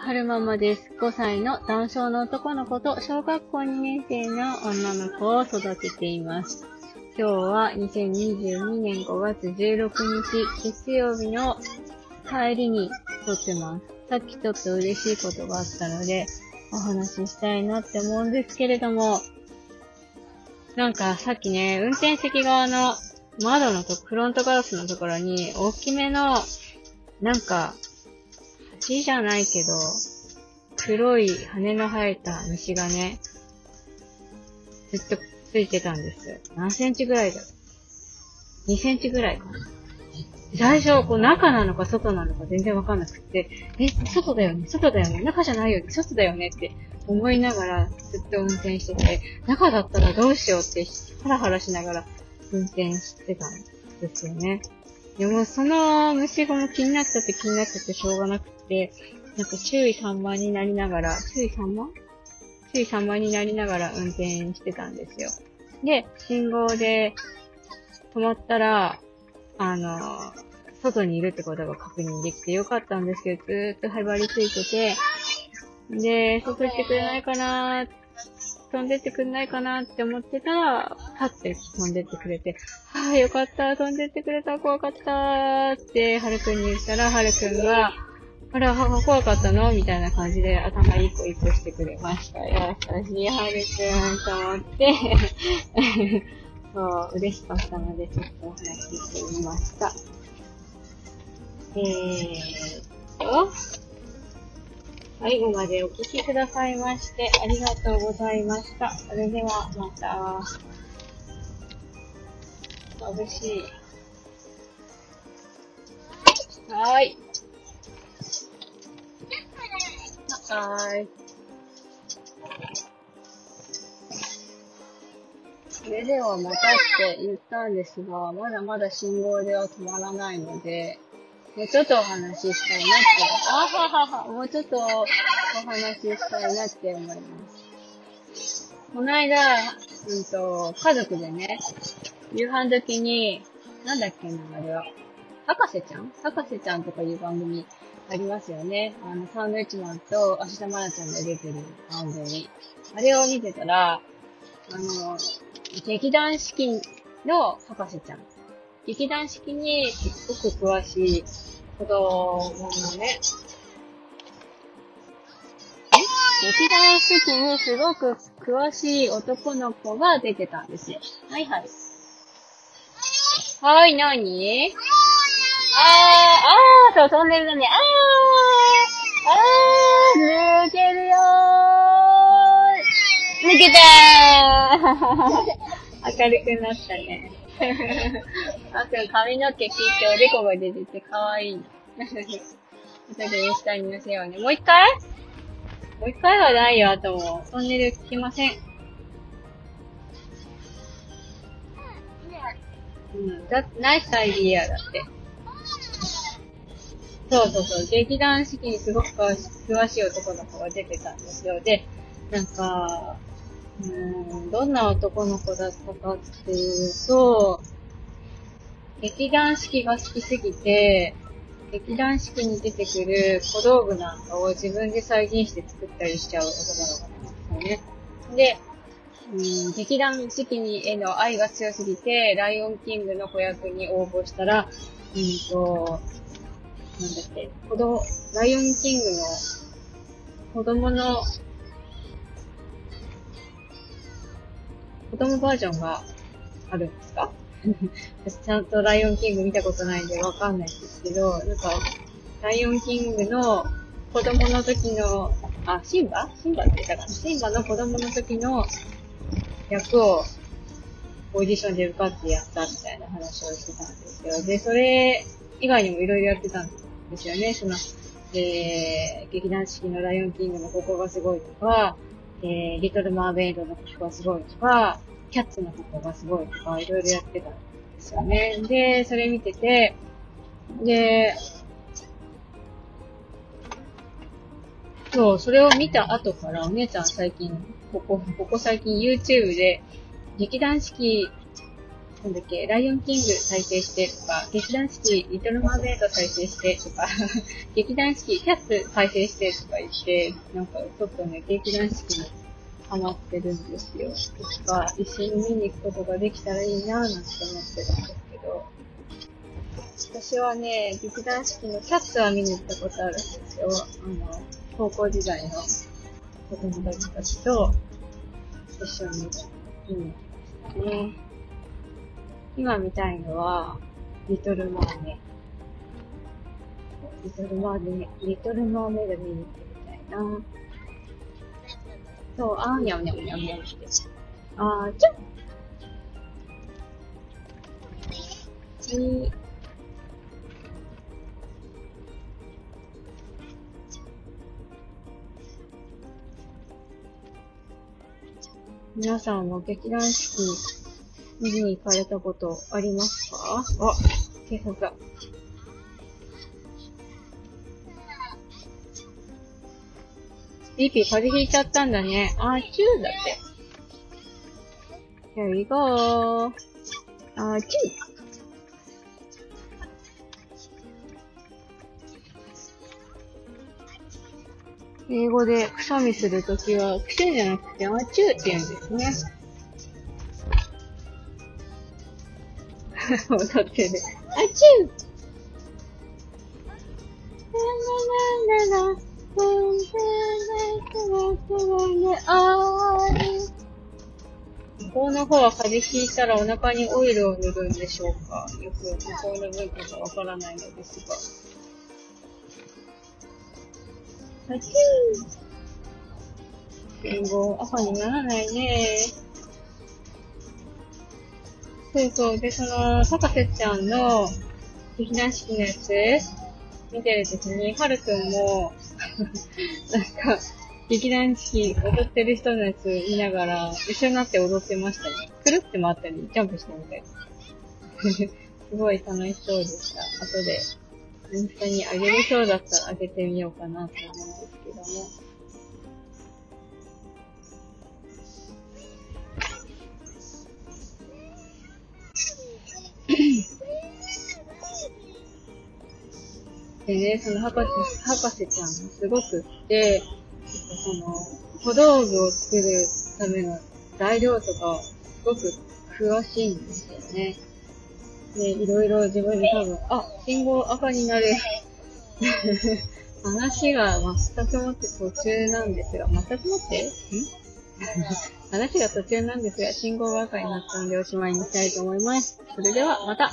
春ママです。5歳の男性の男の子と小学校2年生の女の子を育てています。今日は2022年5月16日月曜日の帰りに撮ってます。さっきちょっと嬉しいことがあったので、お話ししたいなって思うんですけれども、なんかさっきね、運転席側の窓のと、フロントガラスのところに、大きめの、なんか、蜂じゃないけど、黒い羽の生えた虫がね、ずっとついてたんですよ。何センチぐらいだ？ろう ?2 センチぐらいかな。最初、こう中なのか外なのか全然わかんなくって、え、外だよね外だよね中じゃないよね外だよねって思いながらずっと運転してて、中だったらどうしようってハラハラしながら運転してたんですよね。でもその虫歯も気になっちゃって気になっちゃってしょうがなくて、なんか注意散漫になりながら、注意散漫？注意散漫になりながら運転してたんですよ。で、信号で止まったら、あの、外にいるってことが確認できてよかったんですけど、ずーっとへばりついてて、で、外行ってくれないかな飛んでってくんないかなって思ってたら、パッて飛んでってくれて、はぁ、よかった、飛んでってくれた、怖かったって、はるくんに言ったら、はるくんが、あら、怖かったの？みたいな感じで頭一個一個してくれました。優しいはるくんと思って そう、嬉しかったので、ちょっとお話ししてみました。えーと、最後までお聞きくださいまして、ありがとうございました。それでは、また。眩しい。はーい。はーい。それではまたって言ったんですが、まだまだ信号では止まらない。ので、もうちょっとお話ししたい。なって、あははは、もうちょっとお話ししたい。なって思い。ます。この間、うんと、家族でね、夕飯時に、なんだっけな、あれは。博士ちゃん？博士ちゃんとかいう番組ありますよね。あの、サンドイッチマンと芦田愛菜ちゃんが出てる番組。あれを見てたら、あの、劇団四季の博士ちゃん劇団四季にすごく詳しい子供のね、劇団四季にすごく詳しい男の子が出てたんですよ。はいはい。はい、なにあー、あー、そう、飛んでるのね。あー、あー、抜けるよー。抜けたー 明るくなったね。あと髪の毛切っておでこが出てて可愛いの。後でインスタに載せようね。もう一回？もう一回はないよ、あともう。トンネル聞きません。うん、だ、ナイスアイディアだって。そうそうそう。劇団四季にすごく詳しい男の子が出てたんですよ。で、なんか、うん、どんな男の子だったかっていうと、劇団四季が好きすぎて、劇団四季に出てくる小道具なんかを自分で再現して作ったりしちゃう男の子なんですよね。で、うん、劇団四季にへの愛が強すぎて、ライオンキングの子役に応募したら、うんと、なんだっけ、子供、ライオンキングの子供の子供バージョンがあるんですか？私ちゃんとライオンキング見たことないんでわかんないんですけど、なんか、ライオンキングの子供の時の、あ、シンバ？シンバって言ったかな？シンバの子供の時の役をオーディションで受かってやったみたいな話をしてたんですよ。で、それ以外にもいろいろやってたんですよね。その、えー、劇団四季のライオンキングのここがすごいとか、えー、リトルマーメイドの曲がすごいとか、キャッツの曲がすごいとか、いろいろやってたんですよね。で、それ見てて、で、そう、それを見た後からお姉ちゃん最近、ここ、ここ最近 YouTube で、劇団四季なんだっけ、ライオンキング再生してとか、劇団四季リトルマーメイド再生してとか、劇団四季キャッツ再生してとか言って、なんかちょっとね、劇団四季にハマってるんですよ。とか、一緒に見に行くことができたらいいなぁなんて思ってるんですけど、私はね、劇団四季のキャッツは見に行ったことあるんですよ。あの、高校時代の子供たちたちと一緒に見に行ってね。今見たいのは、リトルマーメイド。リトルマーメイド、リトルマーメイド見に行ってみたいな。そう、あーにゃうにゃうにゃうにゃうって。あーちょち皆さんは劇団四季見に行かれたことありますか？あ、警察だ。リピー風邪ひいちゃったんだね。あ、チューだって。Here we go. あ、チュー。英語でくしゃみするときは、くしゅじゃなくて、あチューって言うんですね。踊ってる。あちゅう向こうの方は風邪ひいたらお腹にオイルを塗るんでしょうかよく向こうの文化がわからないのですが。あちゅう信号赤にならないねそうそう。で、その、博士ちゃんの劇団四季のやつ見てるときに、はるくんもなんか、劇団四季踊ってる人のやつ見ながら、一緒になって踊ってましたね。くるって回ったり、ジャンプしてみたい。すごい楽しそうでした。後で、インスタにあげれそうだったらあげてみようかなと思うんですでね、その博士、博士ちゃんがすごくって、その、小道具を作るための材料とか、すごく詳しいんですよね。で、いろいろ自分で多分、あ、信号赤になる。話が全くもって途中なんですが、全くもって？ん？話が途中なんですが、信号が赤になったのでおしまいにしたいと思います。それでは、また